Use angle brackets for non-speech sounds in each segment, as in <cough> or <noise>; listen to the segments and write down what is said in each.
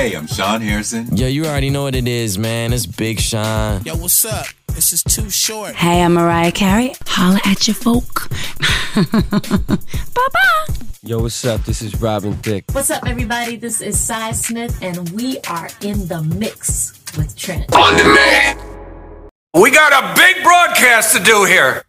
Hey, I'm Sean Harrison. Yo, you already know what it is, man. It's Big Sean. Yo, what's up? This is too short. Hey, I'm Mariah Carey. Holla at your folk. <laughs> bye bye. Yo, what's up? This is Robin Thicke. What's up, everybody? This is Sy Smith, and we are in the mix with Trent. On demand. We got a big broadcast to do here.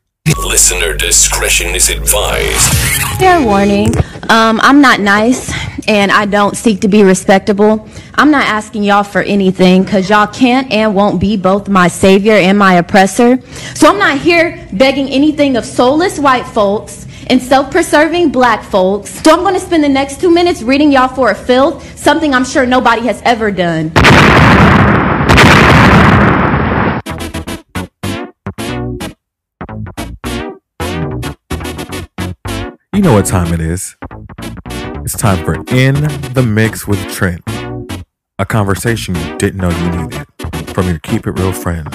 Listener discretion is advised. Fair warning. Um, I'm not nice and I don't seek to be respectable. I'm not asking y'all for anything because y'all can't and won't be both my savior and my oppressor. So I'm not here begging anything of soulless white folks and self-preserving black folks. So I'm going to spend the next two minutes reading y'all for a filth, something I'm sure nobody has ever done. You know what time it is. It's time for In the Mix with Trent, a conversation you didn't know you needed from your Keep It Real friend.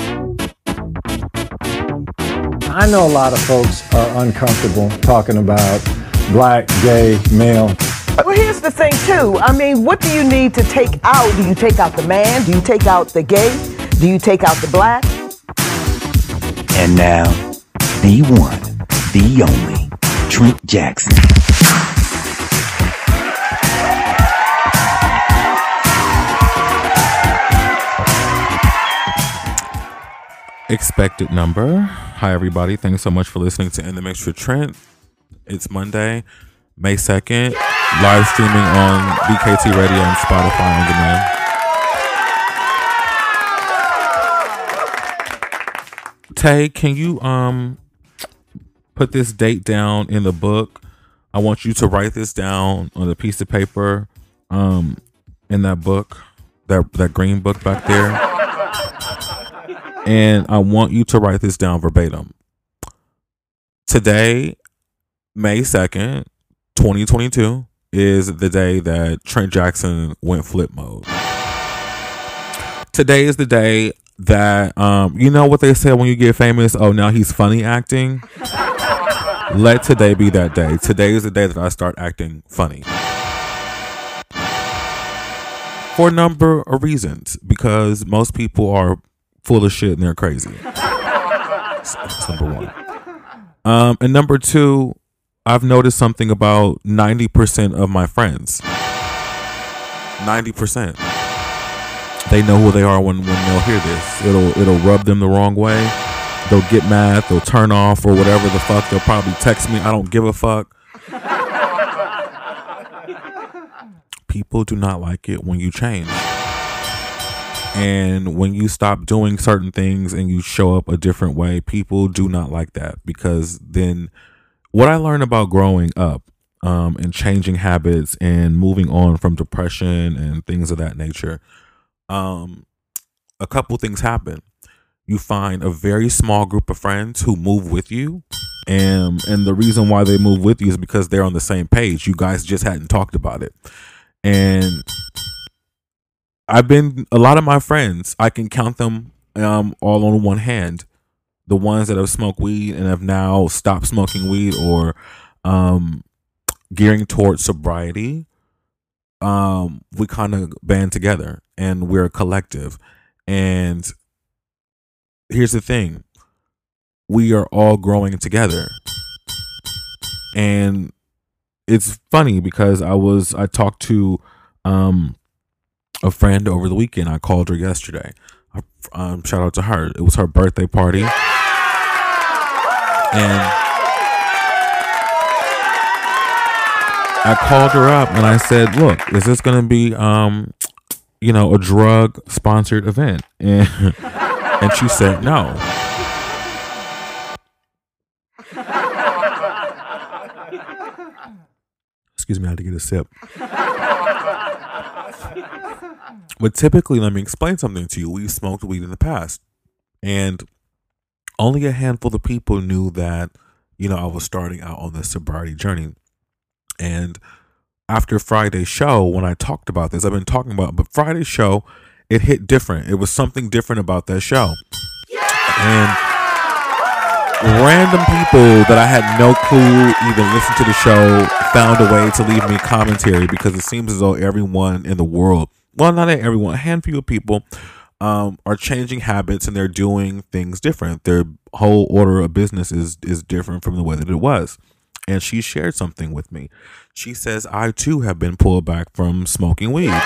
I know a lot of folks are uncomfortable talking about black, gay, male. Well, here's the thing, too. I mean, what do you need to take out? Do you take out the man? Do you take out the gay? Do you take out the black? And now, the one, the only, Trent Jackson. Expected number. Hi, everybody. Thanks so much for listening to In the Mix with Trent. It's Monday, May 2nd, live streaming on BKT Radio and Spotify on demand. Tay, can you um put this date down in the book? I want you to write this down on a piece of paper um in that book, that that green book back there. and I want you to write this down verbatim. Today, May 2nd, 2022, is the day that Trent Jackson went flip mode. Today is the day that, um, you know what they say when you get famous? Oh, now he's funny acting. Let today be that day. Today is the day that I start acting funny. For a number of reasons. Because most people are full of shit and they're crazy. <laughs> That's number one. Um, and number two, I've noticed something about 90% of my friends. 90%. They know who they are when, when they'll hear this. It'll it'll rub them the wrong way. They'll get mad, they'll turn off or whatever the fuck. They'll probably text me, I don't give a fuck. People do not like it when you change. And when you stop doing certain things and you show up a different way, people do not like that because then what I learned about growing up um, and changing habits and moving on from depression and things of that nature, um, a couple things happen. You find a very small group of friends who move with you. And, and the reason why they move with you is because they're on the same page. You guys just hadn't talked about it. And I've been a lot of my friends. I can count them um, all on one hand. The ones that have smoked weed and have now stopped smoking weed or um, gearing towards sobriety. Um, we kind of band together and we're a collective. And here's the thing: we are all growing together, and it's funny because I was I talked to um a friend over the weekend. I called her yesterday. Um, shout out to her. It was her birthday party. And I called her up and I said, "Look, is this going to be um you know, a drug sponsored event?" <laughs> And and she said, "No." Excuse me, I had to get a sip. But typically, let me explain something to you. We've smoked weed in the past, and only a handful of people knew that, you know, I was starting out on this sobriety journey. And after Friday's show, when I talked about this, I've been talking about, but Friday's show, it hit different. It was something different about that show. And random people that I had no clue even listened to the show found a way to leave me commentary because it seems as though everyone in the world well, not everyone, a handful of people um, are changing habits and they're doing things different. Their whole order of business is is different from the way that it was. And she shared something with me. She says, I too have been pulled back from smoking weed.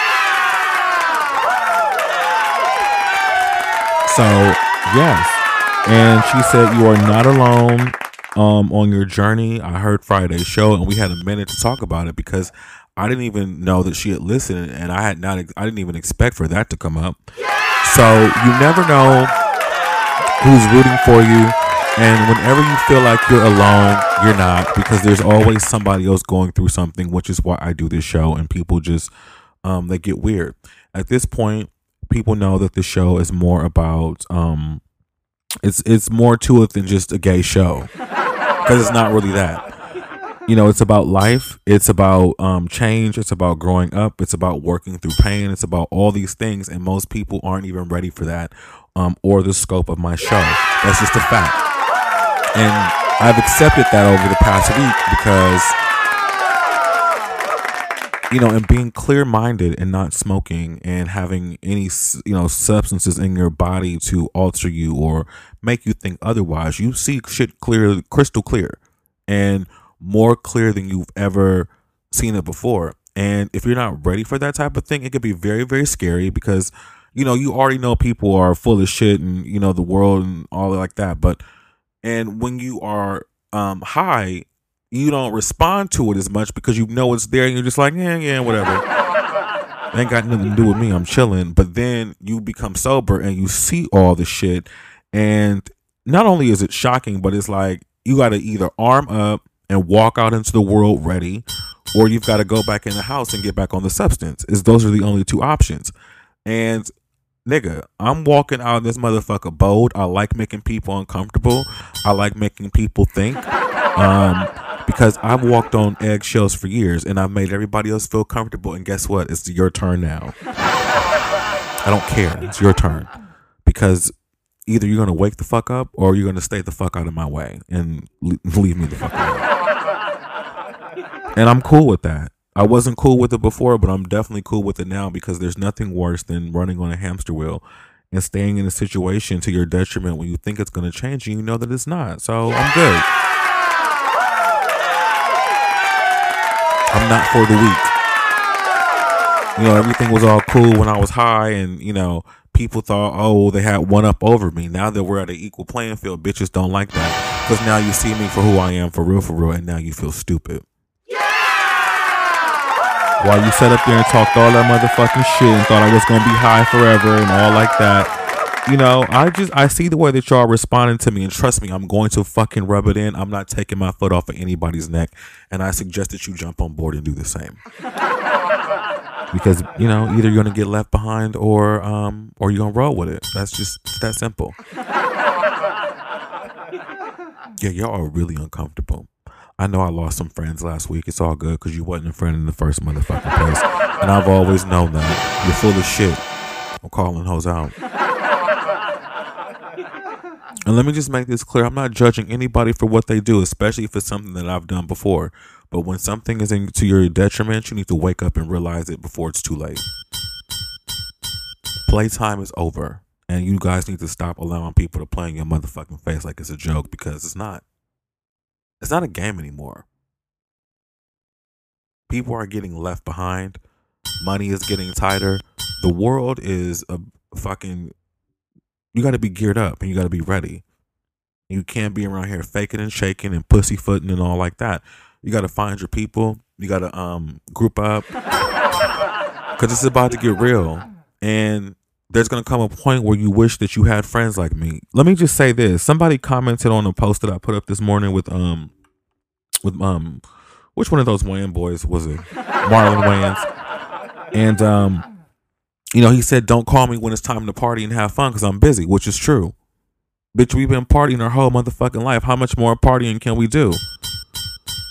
So, yes. And she said, You are not alone um, on your journey. I heard Friday's show and we had a minute to talk about it because I didn't even know that she had listened and I had not, I didn't even expect for that to come up. So, you never know who's rooting for you. And whenever you feel like you're alone, you're not because there's always somebody else going through something, which is why I do this show. And people just, um, they get weird. At this point, people know that the show is more about, um, it's it's more to it than just a gay show <laughs> because it's not really that. You know, it's about life. It's about um, change. It's about growing up. It's about working through pain. It's about all these things, and most people aren't even ready for that um, or the scope of my show. That's just a fact. And I've accepted that over the past week because, you know, and being clear minded and not smoking and having any, you know, substances in your body to alter you or make you think otherwise, you see shit clear, crystal clear, and more clear than you've ever seen it before. And if you're not ready for that type of thing, it could be very, very scary because, you know, you already know people are full of shit and, you know, the world and all like that. But, and when you are um, high, you don't respond to it as much because you know it's there and you're just like, yeah, yeah, whatever. <laughs> Ain't got nothing to do with me. I'm chilling. But then you become sober and you see all the shit. And not only is it shocking, but it's like you got to either arm up and walk out into the world ready, or you've got to go back in the house and get back on the substance. Is those are the only two options. And nigga, I'm walking out of this motherfucker bold. I like making people uncomfortable. I like making people think. <laughs> Um, because I've walked on eggshells for years and I've made everybody else feel comfortable. And guess what? It's your turn now. I don't care. It's your turn. Because either you're gonna wake the fuck up or you're gonna stay the fuck out of my way and leave me the fuck alone. and I'm cool with that. I wasn't cool with it before, but I'm definitely cool with it now because there's nothing worse than running on a hamster wheel and staying in a situation to your detriment when you think it's going to change and you know that it's not. So I'm good. I'm not for the weak. You know, everything was all cool when I was high, and you know, people thought, oh, they had one up over me. Now that we're at an equal playing field, bitches don't like that because now you see me for who I am, for real, for real, and now you feel stupid. While you sat up there and talked all that motherfucking shit and thought I was gonna be high forever and all like that. You know, I just I see the way that y'all responding to me and trust me, I'm going to fucking rub it in. I'm not taking my foot off of anybody's neck. And I suggest that you jump on board and do the same. <laughs> because, you know, either you're gonna get left behind or um or you're gonna roll with it. That's just that simple. <laughs> Yeah, y'all are really uncomfortable. I know I lost some friends last week. It's all good because you wasn't a friend in the first motherfucking place. And I've always known that. You're full of shit. I'm calling hoes out. <laughs> And let me just make this clear. I'm not judging anybody for what they do, especially if it's something that I've done before. But when something is in, to your detriment, you need to wake up and realize it before it's too late. Playtime is over. And you guys need to stop allowing people to play in your motherfucking face like it's a joke because it's not. It's not a game anymore. People are getting left behind. Money is getting tighter. The world is a fucking. You got to be geared up and you got to be ready. You can't be around here faking and shaking and pussyfooting and all like that. You got to find your people. You got to um group up <laughs> because it's about to get real. And there's going to come a point where you wish that you had friends like me. Let me just say this. Somebody commented on a post that I put up this morning with um with um which one of those Wayans boys was it? <laughs> Marlon Wayans. And um you know, he said don't call me when it's time to party and have fun cuz I'm busy, which is true. Bitch, we've been partying our whole motherfucking life. How much more partying can we do?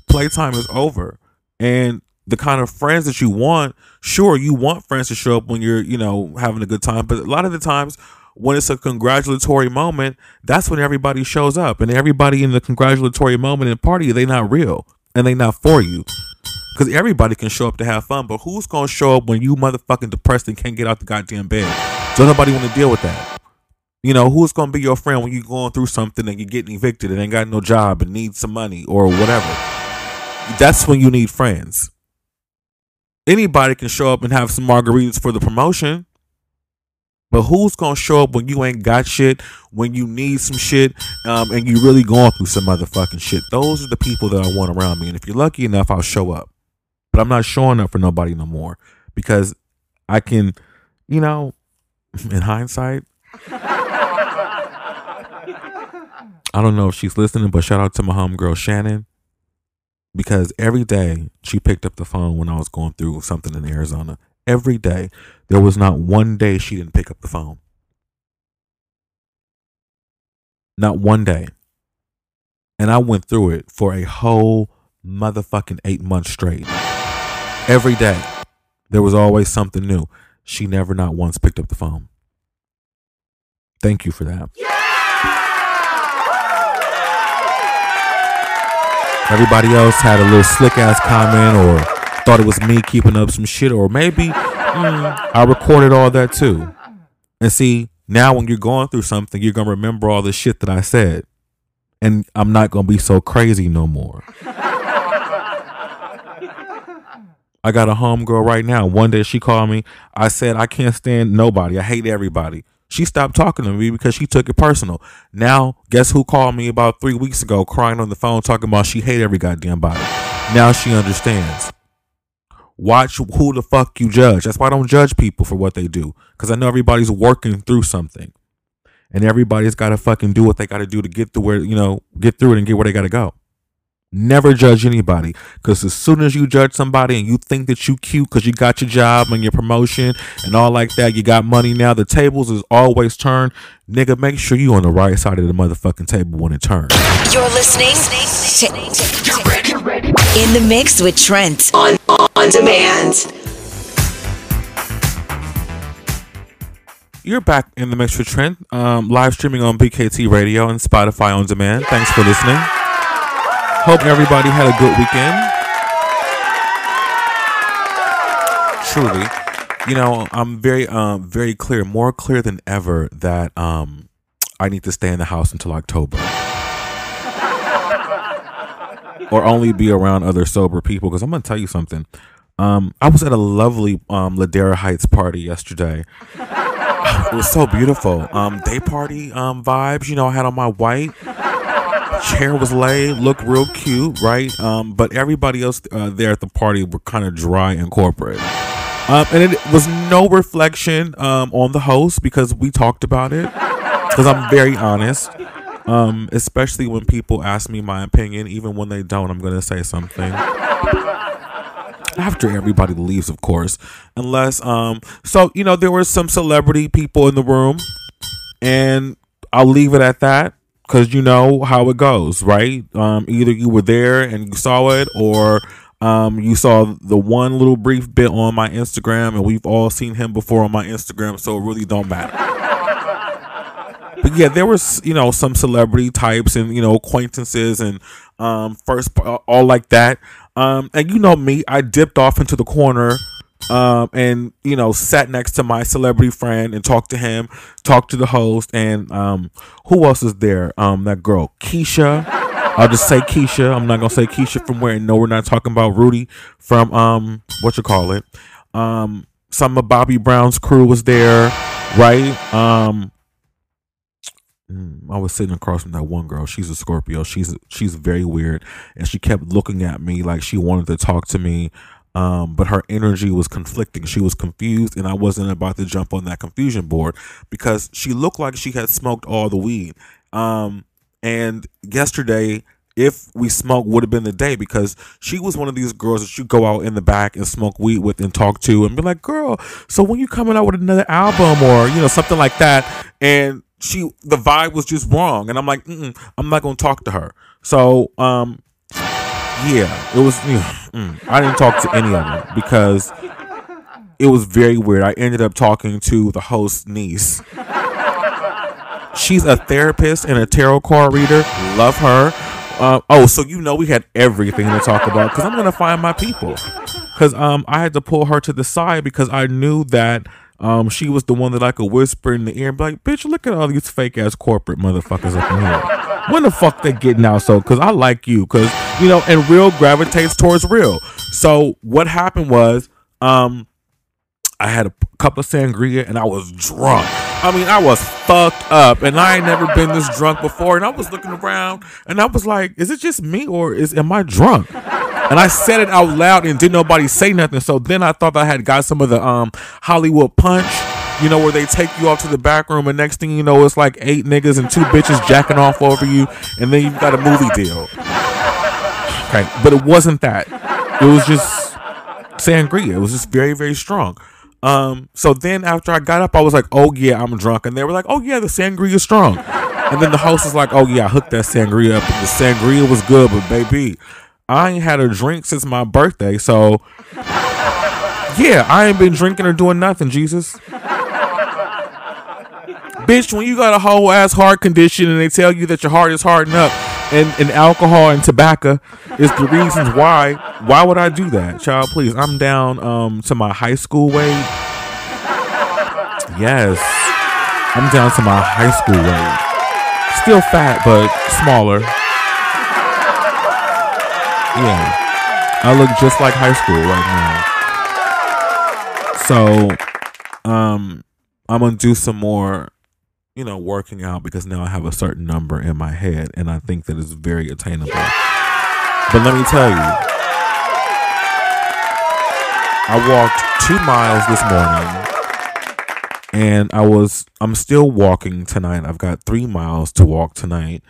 Playtime is over. And the kind of friends that you want, sure, you want friends to show up when you're, you know, having a good time. But a lot of the times when it's a congratulatory moment, that's when everybody shows up. And everybody in the congratulatory moment and party—they're not real and they're not for you. Because everybody can show up to have fun, but who's gonna show up when you motherfucking depressed and can't get out the goddamn bed? Don't nobody want to deal with that. You know, who's gonna be your friend when you're going through something and you're getting evicted and ain't got no job and need some money or whatever? That's when you need friends. Anybody can show up and have some margaritas for the promotion. But who's gonna show up when you ain't got shit, when you need some shit, um, and you really going through some motherfucking shit? Those are the people that I want around me. And if you're lucky enough, I'll show up. But I'm not showing up for nobody no more because I can, you know, <laughs> in hindsight, <laughs> I don't know if she's listening, but shout out to my homegirl Shannon because every day she picked up the phone when I was going through something in Arizona. Every day. There was not one day she didn't pick up the phone. Not one day. And I went through it for a whole motherfucking eight months straight. Every day. There was always something new. She never not once picked up the phone. Thank you for that. Everybody else had a little slick ass comment or thought it was me keeping up some shit, or maybe mm, I recorded all that too. And see, now when you're going through something, you're gonna remember all the shit that I said. And I'm not gonna be so crazy no more. I got a homegirl right now. One day she called me. I said, I can't stand nobody. I hate everybody. She stopped talking to me because she took it personal. Now, guess who called me about three weeks ago crying on the phone talking about she hate every goddamn body. Now she understands. Watch who the fuck you judge. That's why I don't judge people for what they do. Because I know everybody's working through something. And everybody's got to fucking do what they got to do to get to where, you know, get through it and get where they got to go. Never judge anybody. Because as soon as you judge somebody and you think that you cute because you got your job and your promotion and all like that, you got money now, the tables is always turned. Nigga, make sure you on the right side of the motherfucking table when it turns. You're listening to In the Mix with Trent on, on demand. You're back in the mix with Trent, um, live streaming on BKT Radio and Spotify on demand. Thanks for listening. Hope everybody had a good weekend. Truly, you know, I'm very, um, very clear, more clear than ever that um, I need to stay in the house until October, <laughs> or only be around other sober people. Because I'm gonna tell you something. Um, I was at a lovely um, Ladera Heights party yesterday. <laughs> it was so beautiful. Um, day party um, vibes. You know, I had on my white chair was laid, looked real cute, right? Um, but everybody else uh, there at the party were kind of dry and corporate. Um, and it was no reflection um, on the host because we talked about it. Because I'm very honest, um, especially when people ask me my opinion, even when they don't, I'm going to say something. After everybody leaves, of course, unless um, so you know there were some celebrity people in the room, and I'll leave it at that because you know how it goes, right? Um, either you were there and you saw it, or um, you saw the one little brief bit on my Instagram, and we've all seen him before on my Instagram, so it really don't matter. <laughs> but yeah, there was you know some celebrity types and you know acquaintances and um, first all like that. Um, and you know me, I dipped off into the corner um, and you know sat next to my celebrity friend and talked to him, talked to the host, and um, who else is there? Um, that girl Keisha. I'll just say Keisha. I'm not gonna say Keisha from where. No, we're not talking about Rudy from um, what you call it. Um, some of Bobby Brown's crew was there, right? Um, I was sitting across from that one girl. She's a Scorpio. She's she's very weird, and she kept looking at me like she wanted to talk to me. Um, but her energy was conflicting. She was confused, and I wasn't about to jump on that confusion board because she looked like she had smoked all the weed. Um, and yesterday, if we smoked, would have been the day because she was one of these girls that you go out in the back and smoke weed with and talk to and be like, "Girl, so when you coming out with another album or you know something like that?" And she, the vibe was just wrong, and I'm like, I'm not gonna talk to her. So, um, yeah, it was. Mm, I didn't talk to any of them because it was very weird. I ended up talking to the host's niece. She's a therapist and a tarot card reader. Love her. Uh, oh, so you know we had everything to talk about because I'm gonna find my people. Because um, I had to pull her to the side because I knew that um, she was the one that I could whisper in the ear and be like, "Bitch, look at all these fake ass corporate motherfuckers up in here. When the fuck they getting out? So, because I like you, because you know, and real gravitates towards real. So what happened was, um, I had a cup of sangria and I was drunk. I mean, I was fucked up, and I ain't never been this drunk before. And I was looking around, and I was like, "Is it just me, or is am I drunk?" And I said it out loud, and didn't nobody say nothing. So then I thought I had got some of the um Hollywood punch, you know, where they take you off to the back room, and next thing you know, it's like eight niggas and two bitches jacking off over you, and then you've got a movie deal. Okay, but it wasn't that. It was just sangria. It was just very, very strong. Um, so then after I got up, I was like, oh yeah, I'm drunk. And they were like, oh yeah, the sangria is strong. And then the host was like, oh yeah, I hooked that sangria up. And the sangria was good, but baby, I ain't had a drink since my birthday. So yeah, I ain't been drinking or doing nothing, Jesus. Bitch, when you got a whole ass heart condition and they tell you that your heart is hardened up and, and alcohol and tobacco is the reasons why, why would I do that? Child, please. I'm down um to my high school weight. Yes. I'm down to my high school weight. Still fat, but smaller. Yeah. I look just like high school right now. So, um, I'm gonna do some more, you know, working out because now I have a certain number in my head, and I think that it's very attainable. But let me tell you, I walked two miles this morning, and I was I'm still walking tonight. I've got three miles to walk tonight.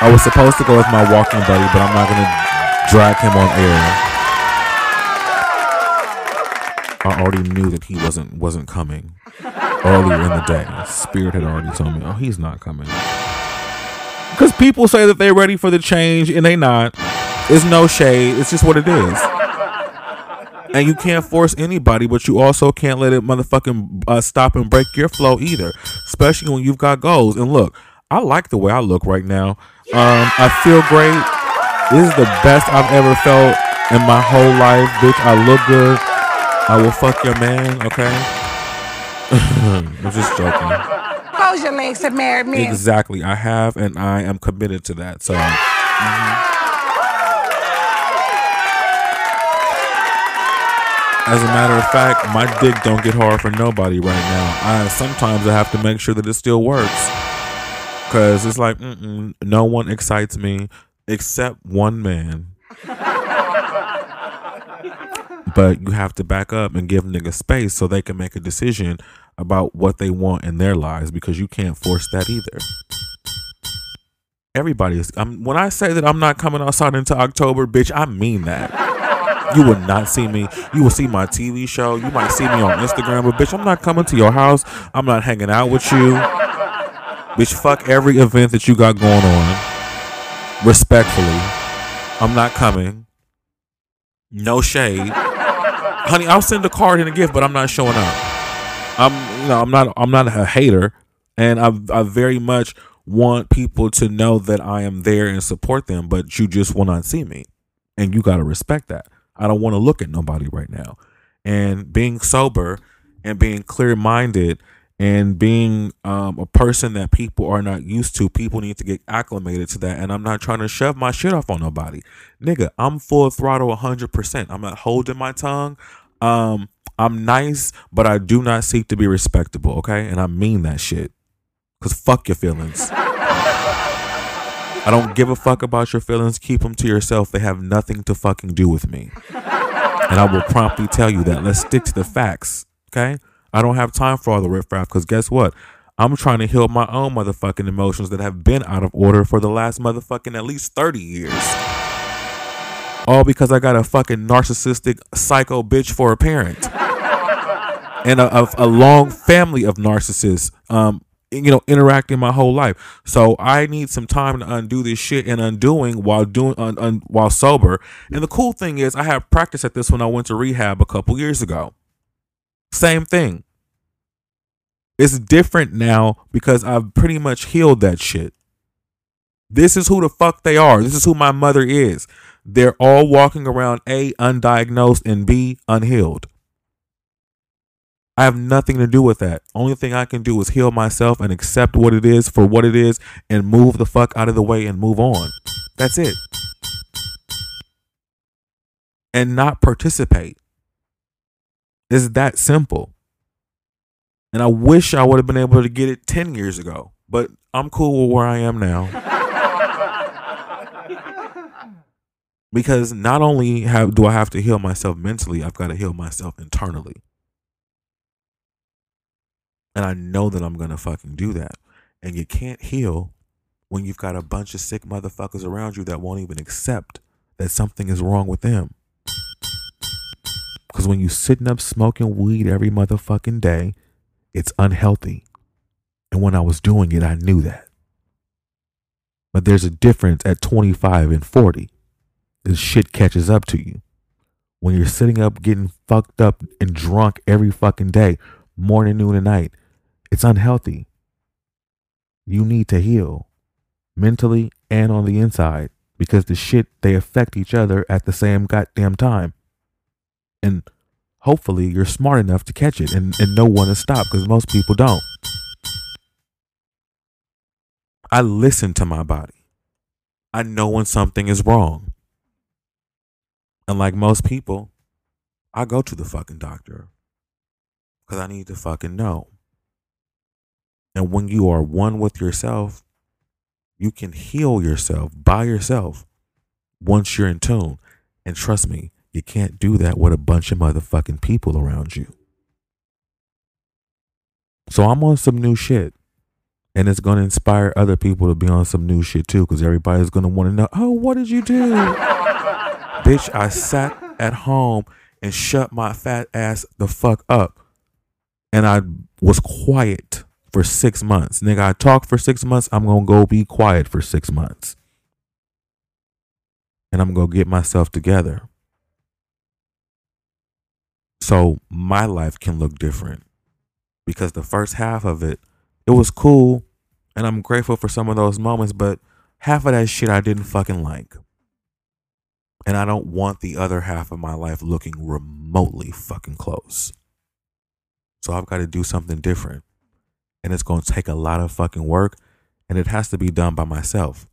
I was supposed to go with my walking buddy, but I'm not gonna drag him on air. I already knew that he wasn't wasn't coming earlier in the day. Spirit had already told me, "Oh, he's not coming." Because people say that they're ready for the change and they not. It's no shade. It's just what it is. And you can't force anybody, but you also can't let it motherfucking uh, stop and break your flow either. Especially when you've got goals. And look, I like the way I look right now. Um, I feel great. This is the best I've ever felt in my whole life, bitch. I look good. I will fuck your man, okay? <laughs> I'm just joking. Close your legs to marry me. Exactly. I have, and I am committed to that. So, mhm. as a matter of fact, my dick don't get hard for nobody right now. I sometimes I have to make sure that it still works, cause it's like mm-mm, no one excites me except one man. But you have to back up and give niggas space so they can make a decision about what they want in their lives because you can't force that either. Everybody is. I'm, when I say that I'm not coming outside until October, bitch, I mean that. You will not see me. You will see my TV show. You might see me on Instagram, but bitch, I'm not coming to your house. I'm not hanging out with you. Bitch, fuck every event that you got going on. Respectfully, I'm not coming. No shade, honey. I'll send a card and a gift, but I'm not showing up. I'm, you know, I'm not, I'm not a hater, and I, I very much want people to know that I am there and support them. But you just will not see me, and you gotta respect that. I don't want to look at nobody right now, and being sober and being clear minded and being um, a person that people are not used to, people need to get acclimated to that. And I'm not trying to shove my shit off on nobody, nigga. I'm full throttle, hundred percent. I'm not holding my tongue. Um, I'm nice, but I do not seek to be respectable. Okay, and I mean that shit. Cause fuck your feelings. I don't give a fuck about your feelings. Keep them to yourself. They have nothing to fucking do with me. And I will promptly tell you that. Let's stick to the facts. Okay? I don't have time for all the riffraff because guess what? I'm trying to heal my own motherfucking emotions that have been out of order for the last motherfucking at least 30 years. All because I got a fucking narcissistic psycho bitch for a parent. And a, a, a long family of narcissists. Um, you know, interacting my whole life. So I need some time to undo this shit and undoing while doing un, un, while sober. And the cool thing is, I have practice at this when I went to rehab a couple years ago. Same thing. It's different now because I've pretty much healed that shit. This is who the fuck they are. This is who my mother is. They're all walking around A, undiagnosed, and B, unhealed. I have nothing to do with that. Only thing I can do is heal myself and accept what it is for what it is and move the fuck out of the way and move on. That's it. And not participate. It's that simple. And I wish I would have been able to get it 10 years ago, but I'm cool with where I am now. <laughs> because not only have do I have to heal myself mentally, I've got to heal myself internally. And I know that I'm going to fucking do that. And you can't heal when you've got a bunch of sick motherfuckers around you that won't even accept that something is wrong with them. Because when you sitting up smoking weed every motherfucking day, it's unhealthy. And when I was doing it, I knew that. But there's a difference at 25 and 40. This shit catches up to you. When you're sitting up getting fucked up and drunk every fucking day, morning, noon, and night, it's unhealthy. You need to heal mentally and on the inside because the shit they affect each other at the same goddamn time. And hopefully you're smart enough to catch it and, and know when to stop because most people don't. I listen to my body. I know when something is wrong. And like most people, I go to the fucking doctor because I need to fucking know. And when you are one with yourself, you can heal yourself by yourself once you're in tune. And trust me, you can't do that with a bunch of motherfucking people around you. So I'm on some new shit. And it's going to inspire other people to be on some new shit too, because everybody's going to want to know, oh, what did you do? <laughs> Bitch, I sat at home and shut my fat ass the fuck up. And I was quiet for six months. Nigga, I talk for six months. I'm going to go be quiet for six months. And I'm going to get myself together. So my life can look different. Because the first half of it, it was cool. And I'm grateful for some of those moments. But half of that shit I didn't fucking like. And I don't want the other half of my life looking remotely fucking close. So I've got to do something different and it's going to take a lot of fucking work and it has to be done by myself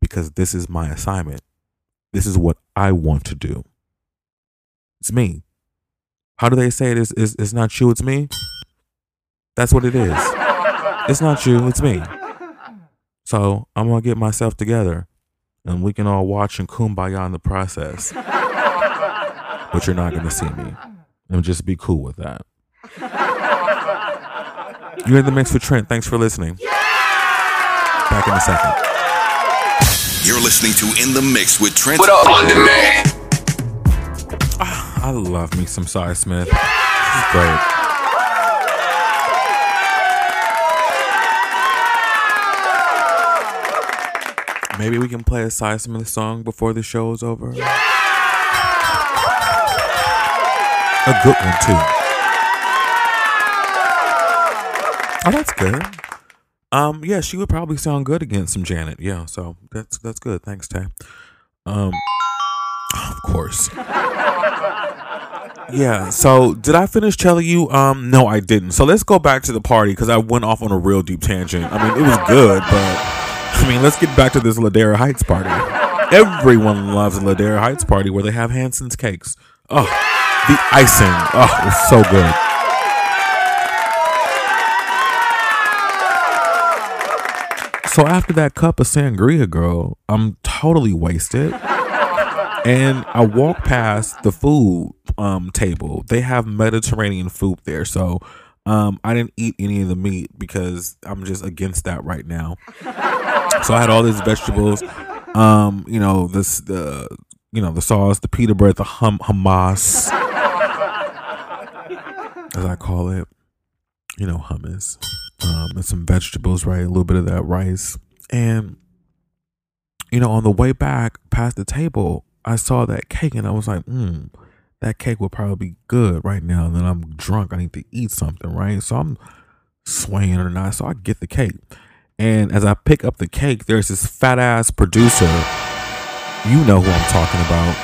because this is my assignment. This is what I want to do. It's me. How do they say it is it's, it's not you, it's me? That's what it is. It's not you, it's me. So I'm gonna get myself together and we can all watch and kumbaya in the process. <laughs> but you're not gonna see me. And just be cool with that. You're in the mix with Trent. Thanks for listening. Back in a second. You're listening to In the Mix with Trent What up on demand? Ah, I love me some Sy Smith. This is great. Maybe we can play a Sy Smith song before the show is over. Yeah! A good one too. Oh, that's good. Um, yeah, she would probably sound good against some Janet. Yeah, so that's that's good. Thanks, Tay. Um, of course. <laughs> Yeah. So did I finish telling you? Um, no, I didn't. So let's go back to the party because I went off on a real deep tangent. I mean, it was good, but I mean, let's get back to this Ladera Heights party. Everyone loves a Ladera Heights party where they have Hansen's cakes. Oh, the icing. Oh, it's so good. So after that cup of sangria, girl, I'm totally wasted. And I walk past the food um, table. They have Mediterranean food there. So um, I didn't eat any of the meat because I'm just against that right now. So I had all these vegetables, um, you know, this the you know the sauce, the pita bread, the hum hummus, as I call it, you know, hummus, um, and some vegetables, right? A little bit of that rice, and you know, on the way back past the table, I saw that cake, and I was like, hmm. That cake would probably be good right now. And then I'm drunk. I need to eat something, right? So I'm swaying or not. So I get the cake And as I pick up the cake, there's this fat ass producer. You know who I'm talking about.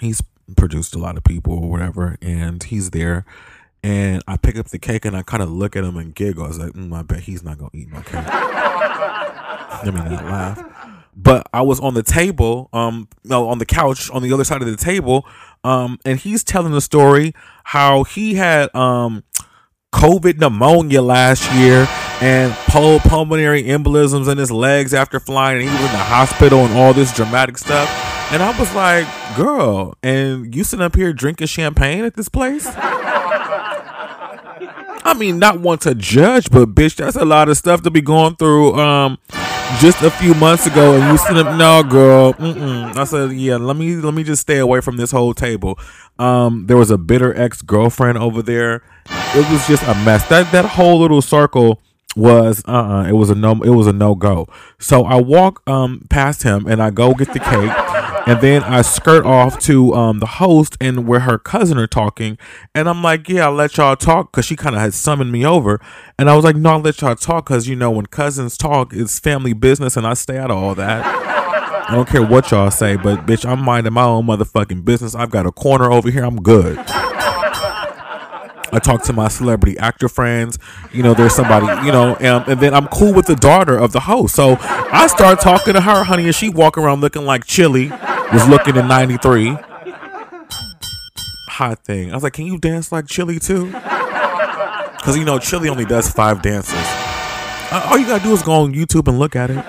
He's produced a lot of people or whatever, and he's there. And I pick up the cake and I kind of look at him and giggle. I was like, mm, I bet he's not gonna eat my cake. Let me not laugh. But I was on the table, um, no, on the couch on the other side of the table, um, and he's telling the story how he had um COVID pneumonia last year and pul- pulmonary embolisms in his legs after flying, and he was in the hospital and all this dramatic stuff. And I was like, girl, and you sitting up here drinking champagne at this place? <laughs> I mean, not one to judge, but bitch, that's a lot of stuff to be going through. Um, just a few months ago, and you said, "No, girl." Mm-mm. I said, "Yeah, let me let me just stay away from this whole table." Um, there was a bitter ex girlfriend over there. It was just a mess. That that whole little circle was uh uh it was a no it was a no go. So I walk um past him and I go get the cake and then I skirt off to um the host and where her cousin are talking and I'm like, "Yeah, I'll let y'all talk cuz she kind of had summoned me over." And I was like, "No, I'll let y'all talk cuz you know when cousins talk, it's family business and I stay out of all that." I don't care what y'all say, but bitch, I'm minding my own motherfucking business. I've got a corner over here. I'm good. I talk to my celebrity actor friends. You know, there's somebody, you know, and, and then I'm cool with the daughter of the host. So I start talking to her, honey, and she walk around looking like Chilli was looking in 93. Hot thing. I was like, can you dance like Chilli too? Because, you know, Chilli only does five dances. Uh, all you got to do is go on YouTube and look at it.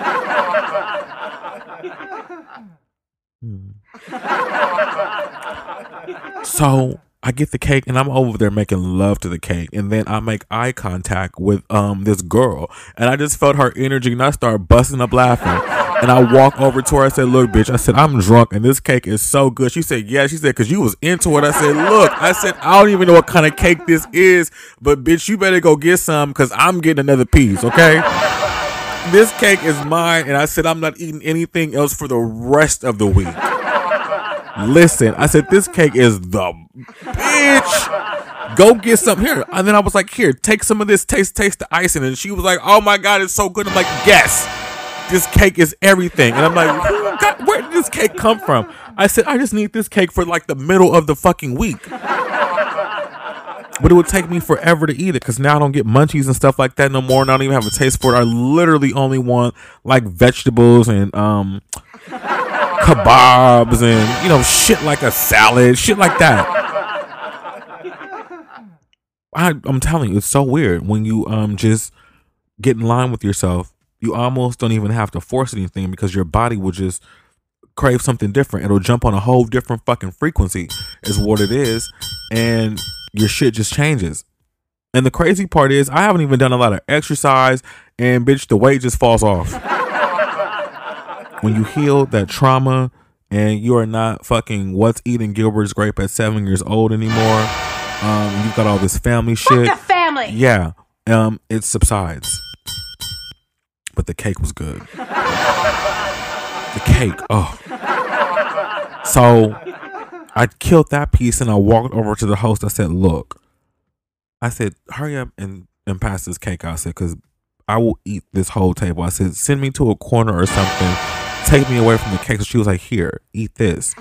So I get the cake and I'm over there making love to the cake. And then I make eye contact with um this girl. And I just felt her energy and I start busting up laughing. And I walk over to her. I said, Look, bitch, I said, I'm drunk and this cake is so good. She said, Yeah. She said, Because you was into it. I said, Look, I said, I don't even know what kind of cake this is, but bitch, you better go get some because I'm getting another piece, okay? This cake is mine. And I said, I'm not eating anything else for the rest of the week. Listen, I said, This cake is the bitch. Go get some here. And then I was like, Here, take some of this, taste, taste the icing. And she was like, Oh my God, it's so good. I'm like, Yes this cake is everything. And I'm like, got, where did this cake come from? I said, I just need this cake for like the middle of the fucking week. But it would take me forever to eat it because now I don't get munchies and stuff like that no more. And I don't even have a taste for it. I literally only want like vegetables and um kebabs and you know shit like a salad, shit like that. I, I'm telling you, it's so weird when you um just get in line with yourself you almost don't even have to force anything because your body will just crave something different. It'll jump on a whole different fucking frequency, is what it is. And your shit just changes. And the crazy part is, I haven't even done a lot of exercise, and bitch, the weight just falls off. <laughs> when you heal that trauma and you are not fucking what's eating Gilbert's grape at seven years old anymore, um, you've got all this family shit. Family. Yeah. Um, it subsides but the cake was good. the cake, oh. So I killed that piece and I walked over to the host. I said, Look, I said, hurry up and, and pass this cake. I said, because I will eat this whole table. I said, send me to a corner or something. Take me away from the cake. So she was like, Here, eat this.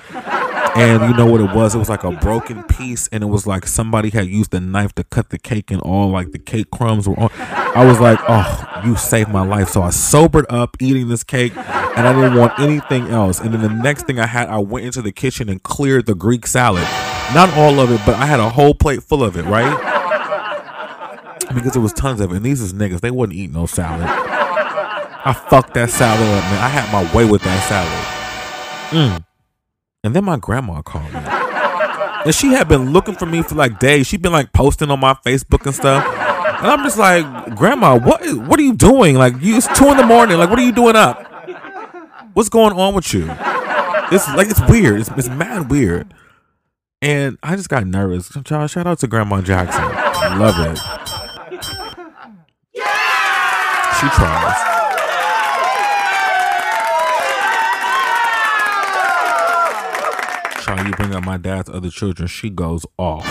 And you know what it was? It was like a broken piece, and it was like somebody had used a knife to cut the cake, and all like the cake crumbs were on. I was like, "Oh, you saved my life!" So I sobered up eating this cake, and I didn't want anything else. And then the next thing I had, I went into the kitchen and cleared the Greek salad. Not all of it, but I had a whole plate full of it, right? Because there was tons of it. And these is niggas; they wouldn't eat no salad. I fucked that salad up, man. I had my way with that salad. Mm. And then my grandma called me. And she had been looking for me for like days. She'd been like posting on my Facebook and stuff. And I'm just like, Grandma, what is, what are you doing? Like, you, it's two in the morning. Like, what are you doing up? What's going on with you? It's like it's weird. It's, it's mad weird. And I just got nervous. Shout out to Grandma Jackson. Love it. She tries. Try you bring up my dad's other children, she goes off.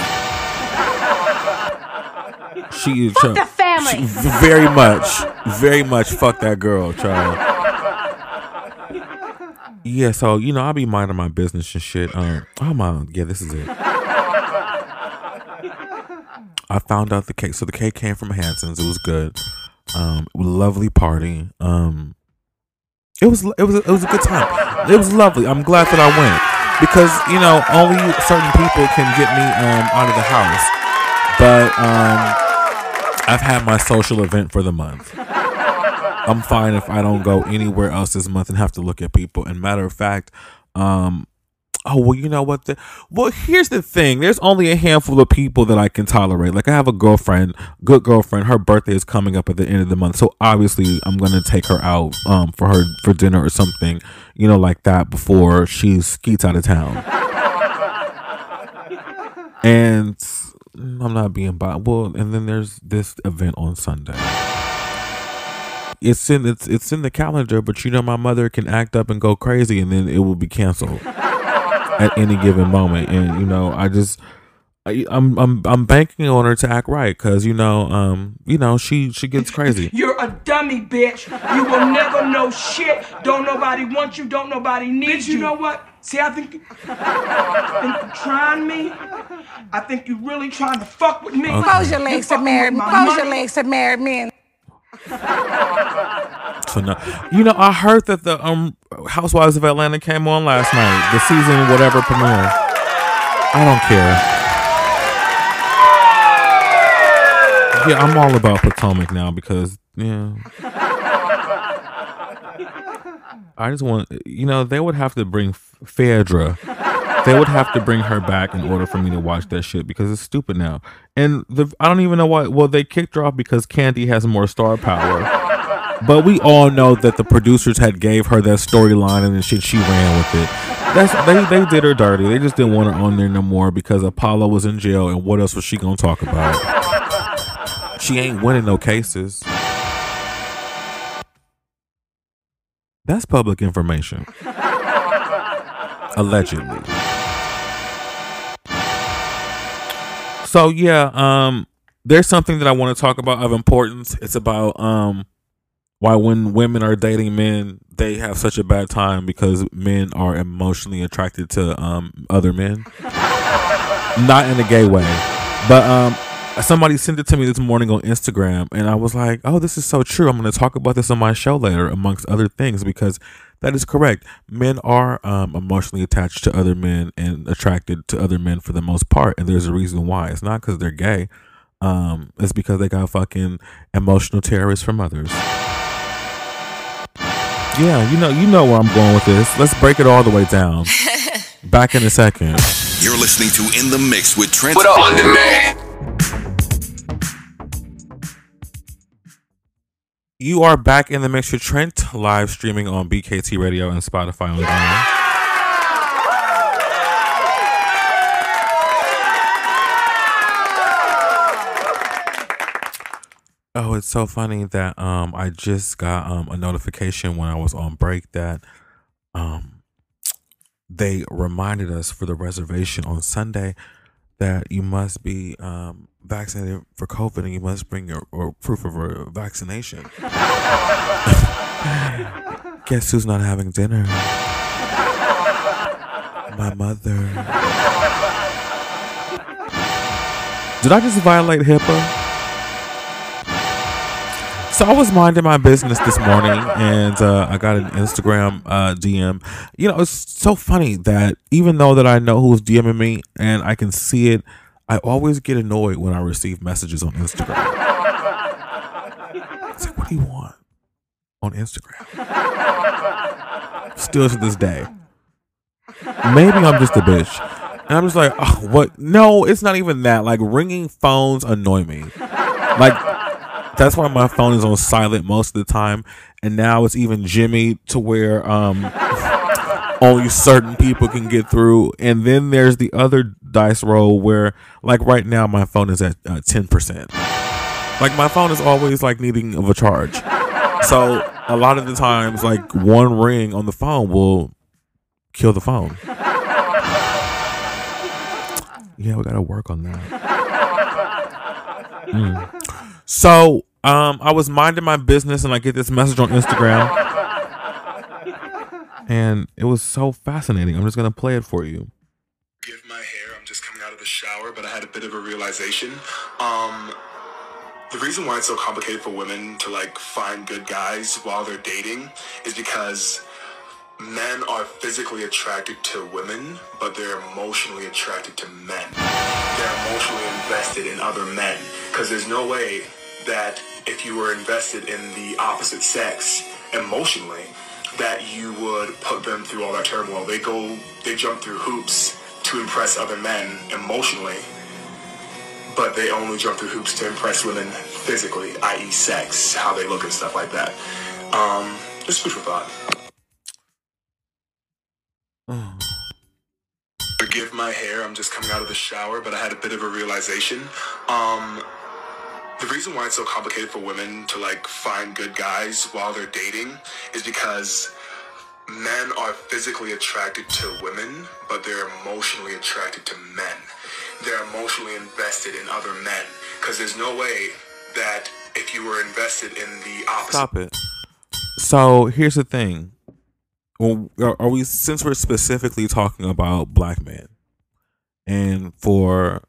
She is Fuck the family. very much, very much. Fuck that girl, child. Yeah, so you know, I'll be minding my business and shit. Um, oh my, yeah, this is it. I found out the cake. So the cake came from Hansen's. It was good. Um, was lovely party. Um, it was it was it was a good time. It was lovely. I'm glad that I went because you know only certain people can get me um out of the house. But um, I've had my social event for the month. I'm fine if I don't go anywhere else this month and have to look at people. And matter of fact, um, oh well, you know what? The, well, here's the thing. There's only a handful of people that I can tolerate. Like I have a girlfriend, good girlfriend. Her birthday is coming up at the end of the month, so obviously I'm gonna take her out um for her for dinner or something, you know, like that before she skeets out of town. <laughs> and I'm not being biased. Well, and then there's this event on Sunday it's in it's it's in the calendar, but you know my mother can act up and go crazy, and then it will be canceled at any given moment. And you know, I just I, I'm I'm I'm banking on her to act right because you know um you know she she gets crazy. <laughs> You're a dummy, bitch. You will never know shit. Don't nobody want you. Don't nobody need bitch, you. You know what? See, I think, I think you're trying me. I think you're really trying to fuck with me. Okay. Close your legs to married. Close your legs to married men. So no, you know, I heard that the um Housewives of Atlanta came on last night, the season whatever premiere. I don't care. Yeah, I'm all about Potomac now because yeah. I just want you know they would have to bring Phaedra. They would have to bring her back in order for me to watch that shit because it's stupid now. And the I don't even know why. Well, they kicked her off because Kandi has more star power. But we all know that the producers had gave her that storyline and then shit she ran with it. That's they they did her dirty. They just didn't want her on there no more because Apollo was in jail and what else was she gonna talk about? She ain't winning no cases. That's public information. Allegedly. So yeah, um there's something that I want to talk about of importance. It's about um why when women are dating men, they have such a bad time because men are emotionally attracted to um, other men. <laughs> Not in a gay way, but um, somebody sent it to me this morning on Instagram, and I was like, "Oh, this is so true." I'm going to talk about this on my show later, amongst other things, because that is correct. Men are um, emotionally attached to other men and attracted to other men for the most part, and there's a reason why. It's not because they're gay. Um, it's because they got fucking emotional terrorists from others. Yeah, you know, you know where I'm going with this. Let's break it all the way down. <laughs> Back in a second. You're listening to In the Mix with Trent What up, on demand? You are back in the mix with Trent, live streaming on BKT Radio and Spotify on demand. Oh, it's so funny that um I just got um a notification when I was on break that um they reminded us for the reservation on Sunday that you must be um vaccinated for COVID and you must bring your or proof of vaccination. <laughs> Guess who's not having dinner? My mother. Did I just violate HIPAA? So I was minding my business this morning, and uh, I got an Instagram uh, DM. You know, it's so funny that even though that I know who's DMing me and I can see it, I always get annoyed when I receive messages on Instagram. <laughs> It's like, what do you want on Instagram? Still to this day. Maybe I'm just a bitch. And I'm just like, oh, what? No, it's not even that. Like, ringing phones annoy me. Like, that's why my phone is on silent most of the time. And now it's even Jimmy to where um <laughs> only certain people can get through. And then there's the other dice roll where, like right now, my phone is at uh, ten percent. Like my phone is always like needing of a charge. So a lot of the times, like one ring on the phone will kill the phone. Yeah, we gotta work on that. Mm. So, um, I was minding my business and I get this message on Instagram. And it was so fascinating. I'm just to play it for you. Give my hair. I'm just coming out of the shower, but I had a bit of a realization. Um, the reason why it's so complicated for women to like find good guys while they're dating is because men are physically attracted to women, but they're emotionally attracted to men. They're emotionally invested in other men. Because there's no way that if you were invested in the opposite sex emotionally, that you would put them through all that turmoil. They go, they jump through hoops to impress other men emotionally, but they only jump through hoops to impress women physically, i.e., sex, how they look and stuff like that. Um, just food for thought. <sighs> Forgive my hair. I'm just coming out of the shower, but I had a bit of a realization. Um, the reason why it's so complicated for women to like find good guys while they're dating is because men are physically attracted to women, but they're emotionally attracted to men. They're emotionally invested in other men. Because there's no way that if you were invested in the opposite. Stop it. So here's the thing. Well, are, are we since we're specifically talking about black men, and for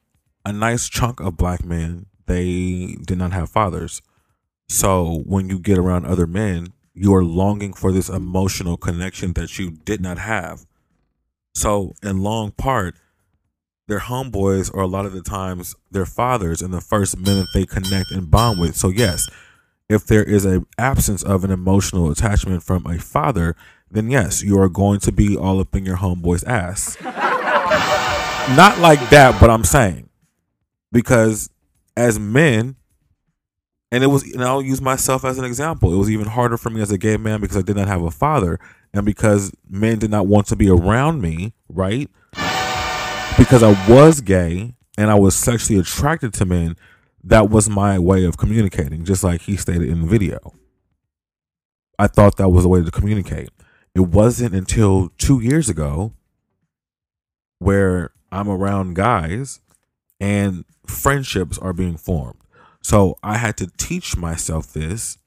a nice chunk of black men, they did not have fathers. So when you get around other men, you are longing for this emotional connection that you did not have. So in long part, their homeboys are a lot of the times their fathers and the first men that they connect and bond with. So yes, if there is an absence of an emotional attachment from a father, then yes, you are going to be all up in your homeboy's ass. <laughs> Not like that, but I'm saying because as men, and it was, and I'll use myself as an example. It was even harder for me as a gay man because I did not have a father, and because men did not want to be around me, right? Because I was gay and I was sexually attracted to men, that was my way of communicating, just like he stated in the video. I thought that was a way to communicate. It wasn't until two years ago where I'm around guys and friendships are being formed. So I had to teach myself this,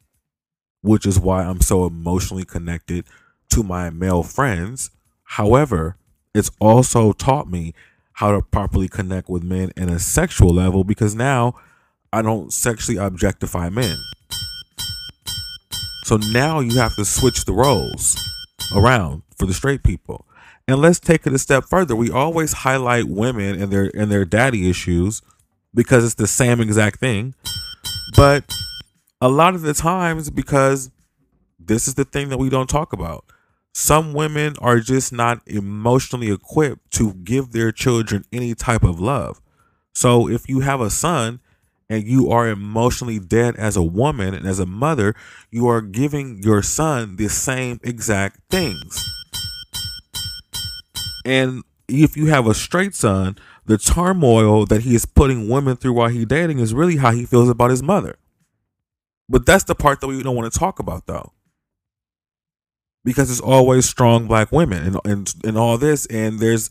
which is why I'm so emotionally connected to my male friends. However, it's also taught me how to properly connect with men in a sexual level because now I don't sexually objectify men. So now you have to switch the roles around for the straight people. And let's take it a step further. We always highlight women and their and their daddy issues because it's the same exact thing. But a lot of the times because this is the thing that we don't talk about. Some women are just not emotionally equipped to give their children any type of love. So if you have a son and you are emotionally dead as a woman and as a mother, you are giving your son the same exact things. And if you have a straight son, the turmoil that he is putting women through while he's dating is really how he feels about his mother. But that's the part that we don't want to talk about though. Because it's always strong black women and, and, and all this, and there's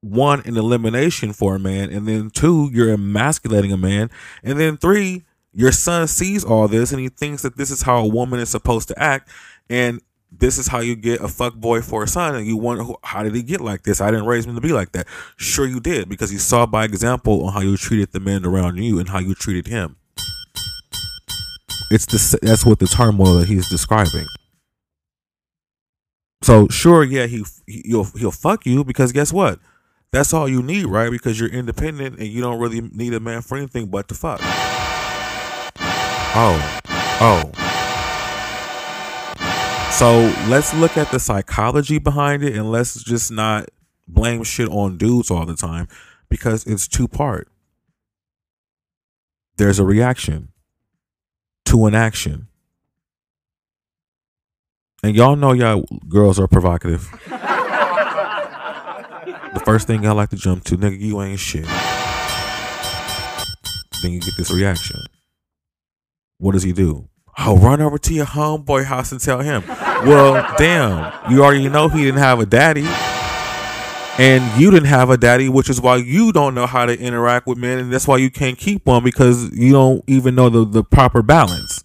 one an elimination for a man, and then two, you're emasculating a man, and then three, your son sees all this and he thinks that this is how a woman is supposed to act, and this is how you get a fuck boy for a son, and you wonder how did he get like this? I didn't raise him to be like that. Sure, you did because you saw by example on how you treated the men around you and how you treated him. It's the that's what the turmoil that he's describing. So sure, yeah, he he'll he'll fuck you because guess what? That's all you need, right? Because you're independent and you don't really need a man for anything but to fuck. Oh, oh. So let's look at the psychology behind it and let's just not blame shit on dudes all the time because it's two part. There's a reaction to an action. And y'all know y'all girls are provocative. the first thing I like to jump to, nigga, you ain't shit. Then you get this reaction. What does he do? Oh, run over to your homeboy house and tell him. Well, damn, you already know he didn't have a daddy. and you didn't have a daddy, which is why you don't know how to interact with men, and that's why you can't keep one because you don't even know the, the proper balance.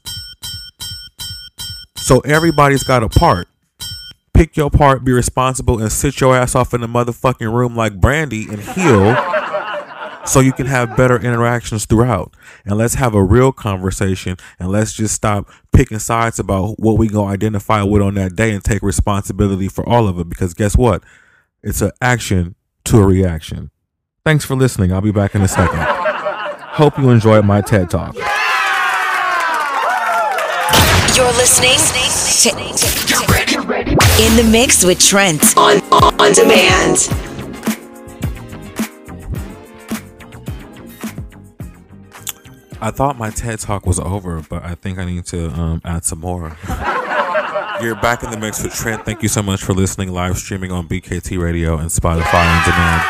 So everybody's got a part. Pick your part, be responsible, and sit your ass off in the motherfucking room like Brandy and heal so you can have better interactions throughout. And let's have a real conversation and let's just stop picking sides about what we gonna identify with on that day and take responsibility for all of it. Because guess what? It's an action to a reaction. Thanks for listening. I'll be back in a second. Hope you enjoyed my TED Talk. You're listening to In the Mix with Trent on, on demand. I thought my TED Talk was over, but I think I need to um, add some more. <laughs> You're back in the mix with Trent. Thank you so much for listening, live streaming on BKT Radio and Spotify on demand.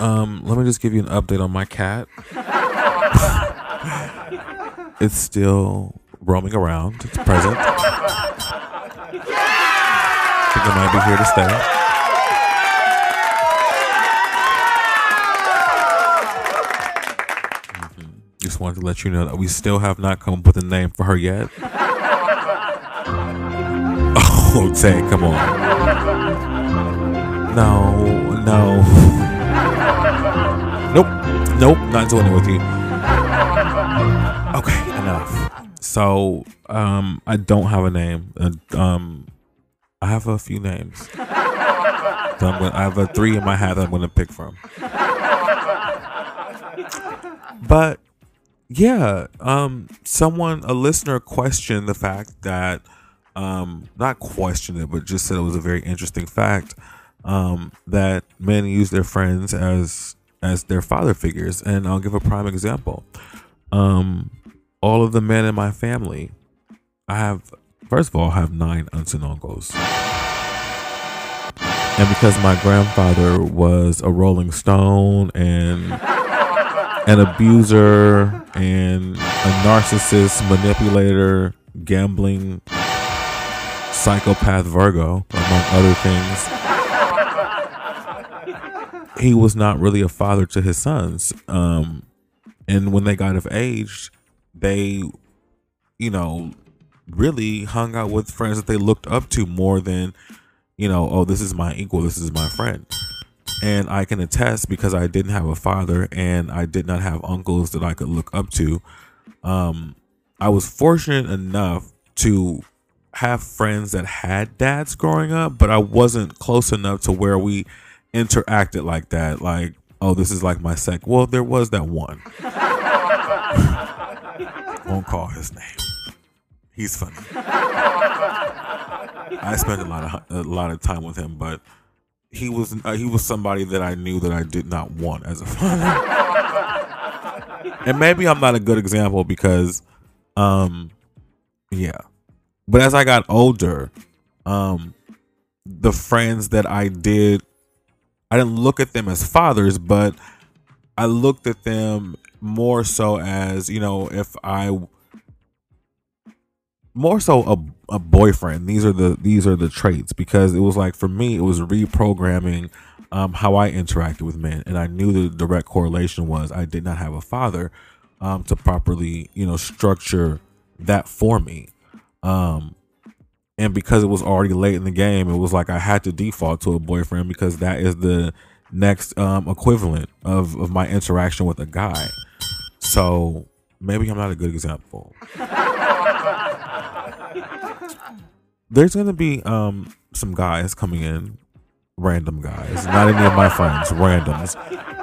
Um, let me just give you an update on my cat. <laughs> it's still roaming around. It's present. I <laughs> think it might be here to stay. Wanted to let you know that we still have not come up with a name for her yet. <laughs> oh, Tay, come on. No, no. Nope, nope, not doing it with you. Okay, enough. So, um, I don't have a name. Uh, um, I have a few names. So gonna, I have a three in my hat I'm going to pick from. But yeah, um, someone, a listener, questioned the fact that, um, not questioned it, but just said it was a very interesting fact, um, that men use their friends as as their father figures, and I'll give a prime example. Um, all of the men in my family, I have, first of all, I have nine aunts and uncles. And because my grandfather was a Rolling Stone and an abuser and a narcissist, manipulator, gambling, psychopath Virgo, among other things. He was not really a father to his sons. Um, and when they got of age, they, you know, really hung out with friends that they looked up to more than, you know, oh, this is my equal, this is my friend. And I can attest because I didn't have a father and I did not have uncles that I could look up to. Um, I was fortunate enough to have friends that had dads growing up, but I wasn't close enough to where we interacted like that. Like, oh, this is like my sec. Well, there was that one. <laughs> Won't call his name. He's funny. I spent a lot of a lot of time with him, but he was uh, he was somebody that I knew that I did not want as a father. and maybe I'm not a good example because um yeah. But as I got older, um the friends that I did I didn't look at them as fathers, but I looked at them more so as, you know, if I more so a, a boyfriend. These are the these are the traits because it was like for me it was reprogramming um, how i interacted with men. And i knew the direct correlation was i did not have a father um, to properly you know structure that for me. Um, and because it was already late in the game it was like i had to default to a boyfriend because that is the next um, equivalent of, of my interaction with a guy. So maybe i'm not a good example <laughs> there's gonna be um some guys coming in, random guys, not any of my friends, randoms,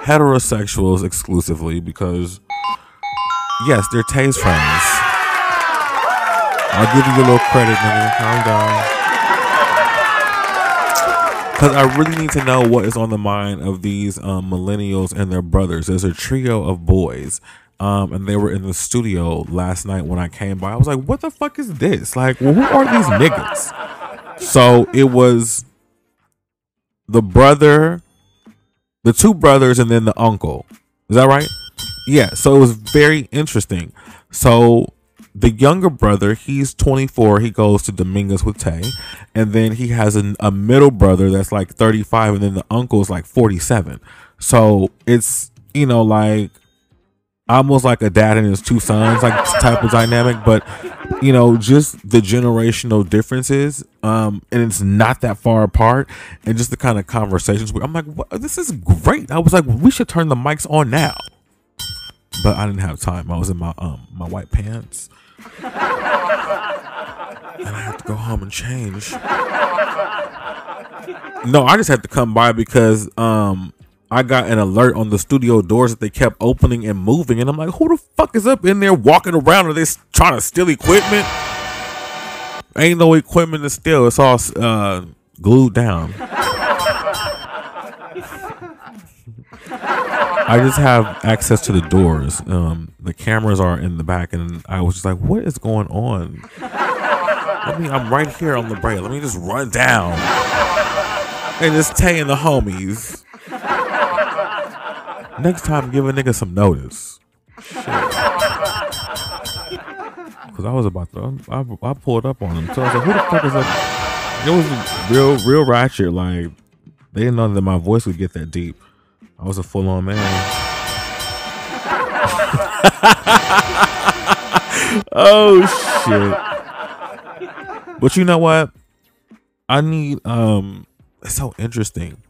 heterosexuals exclusively because yes, they're Tay's friends. I'll give you a little credit, nigga. Calm down. Because I really need to know what is on the mind of these um, millennials and their brothers. There's a trio of boys um, and they were in the studio last night when I came by. I was like, "What the fuck is this? Like, well, who are these niggas?" So it was the brother, the two brothers, and then the uncle. Is that right? Yeah. So it was very interesting. So the younger brother, he's 24. He goes to Dominguez with Tay, and then he has an, a middle brother that's like 35, and then the uncle is like 47. So it's you know like almost like a dad and his two sons like type of dynamic but you know just the generational differences um and it's not that far apart and just the kind of conversations i'm like what? this is great. I was like we should turn the mics on now. But i didn't have time. I was in my um my white pants. And i had to go home and change. No i just had to come by because um I got an alert on the studio doors that they kept opening and moving, and I'm like, who the fuck is up in there walking around? Are they trying to steal equipment? Ain't no equipment to steal. It's all uh, glued down. I just have access to the doors. Um, the cameras are in the back, and I was just like, "What is going on?" I mean, I'm right here on the break. Let me just run down and just and the homies. Next time, give a nigga some notice. Because I was about to, I, I pulled up on him. So I was like, who the fuck is that? It was real, real ratchet. Like, they didn't know that my voice would get that deep. I was a full on man. <laughs> oh, shit. But you know what? I need, um, it's so interesting.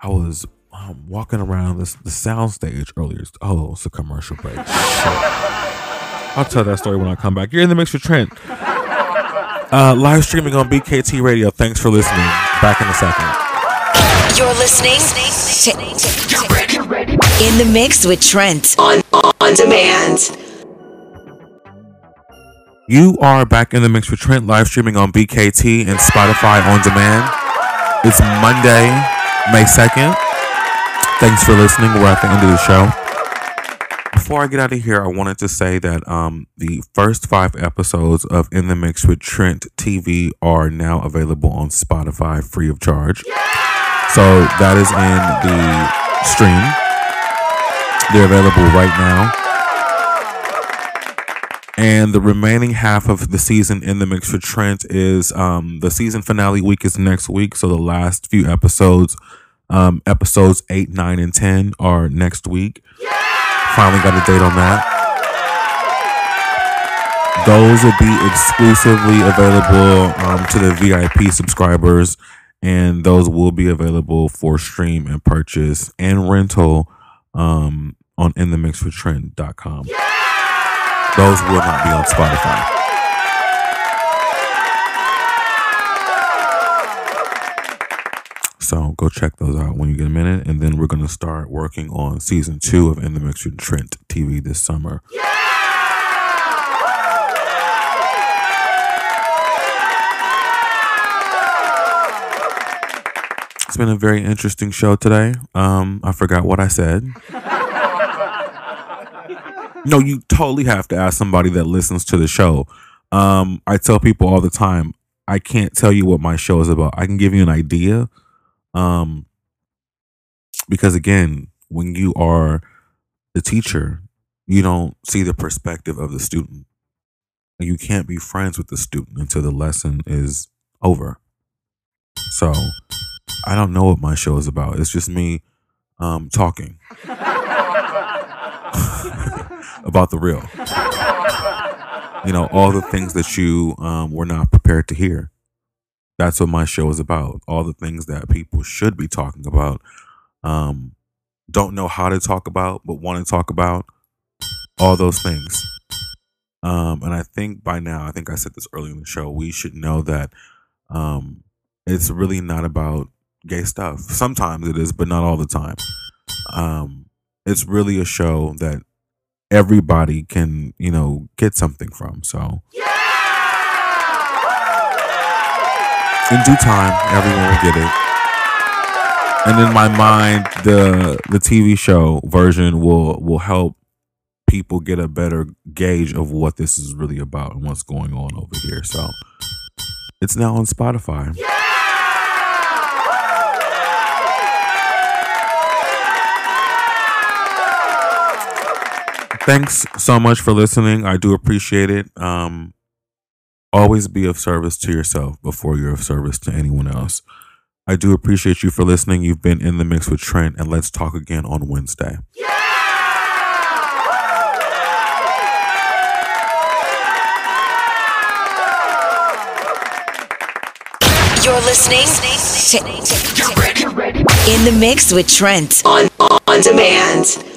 I was um, walking around this the sound stage earlier. Oh, it's a commercial break. Shit. <laughs> I'll tell that story when I come back. You're in the mix with Trent. Uh, live streaming on BKT Radio. Thanks for listening. Back in a second. You're listening to In the Mix with Trent on on demand. You are back in the mix with Trent, live streaming on BKT and Spotify on demand. It's Monday, May 2nd. Thanks for listening. We're at the end of the show. Before I get out of here, I wanted to say that um, the first five episodes of In the Mix with Trent TV are now available on Spotify free of charge. So that is in the stream. They're available right now. And the remaining half of the season in the mix for Trent is um, the season finale week is next week. So the last few episodes, um, episodes eight, nine, and ten are next week. Finally got a date on that. Those will be exclusively available um, to the VIP subscribers, and those will be available for stream and purchase and rental um, on inthemixwithtrent.com. Those will not be on Spotify. So go check those out when you get a minute, and then we're gonna start working on season two of In the Mix with Trent TV this summer. Yeah! It's been a very interesting show today. Um, I forgot what I said. No, you totally have to ask somebody that listens to the show. Um, I tell people all the time, I can't tell you what my show is about. I can give you an idea. Um, because again, when you are the teacher, you don't see the perspective of the student. You can't be friends with the student until the lesson is over. So I don't know what my show is about. It's just me um, talking <laughs> about the real. You know, all the things that you um, were not prepared to hear. That's what my show is about. All the things that people should be talking about, um, don't know how to talk about, but want to talk about. All those things. Um, and I think by now, I think I said this earlier in the show, we should know that um, it's really not about gay stuff. Sometimes it is, but not all the time. Um, it's really a show that everybody can, you know, get something from. So, in due time, everyone will get it. And in my mind, the the TV show version will will help people get a better gauge of what this is really about and what's going on over here. So, it's now on Spotify. thanks so much for listening. I do appreciate it. Um, always be of service to yourself before you're of service to anyone else. I do appreciate you for listening. You've been in the mix with Trent, and let's talk again on Wednesday. You're listening to In the Mix with Trent on on demand.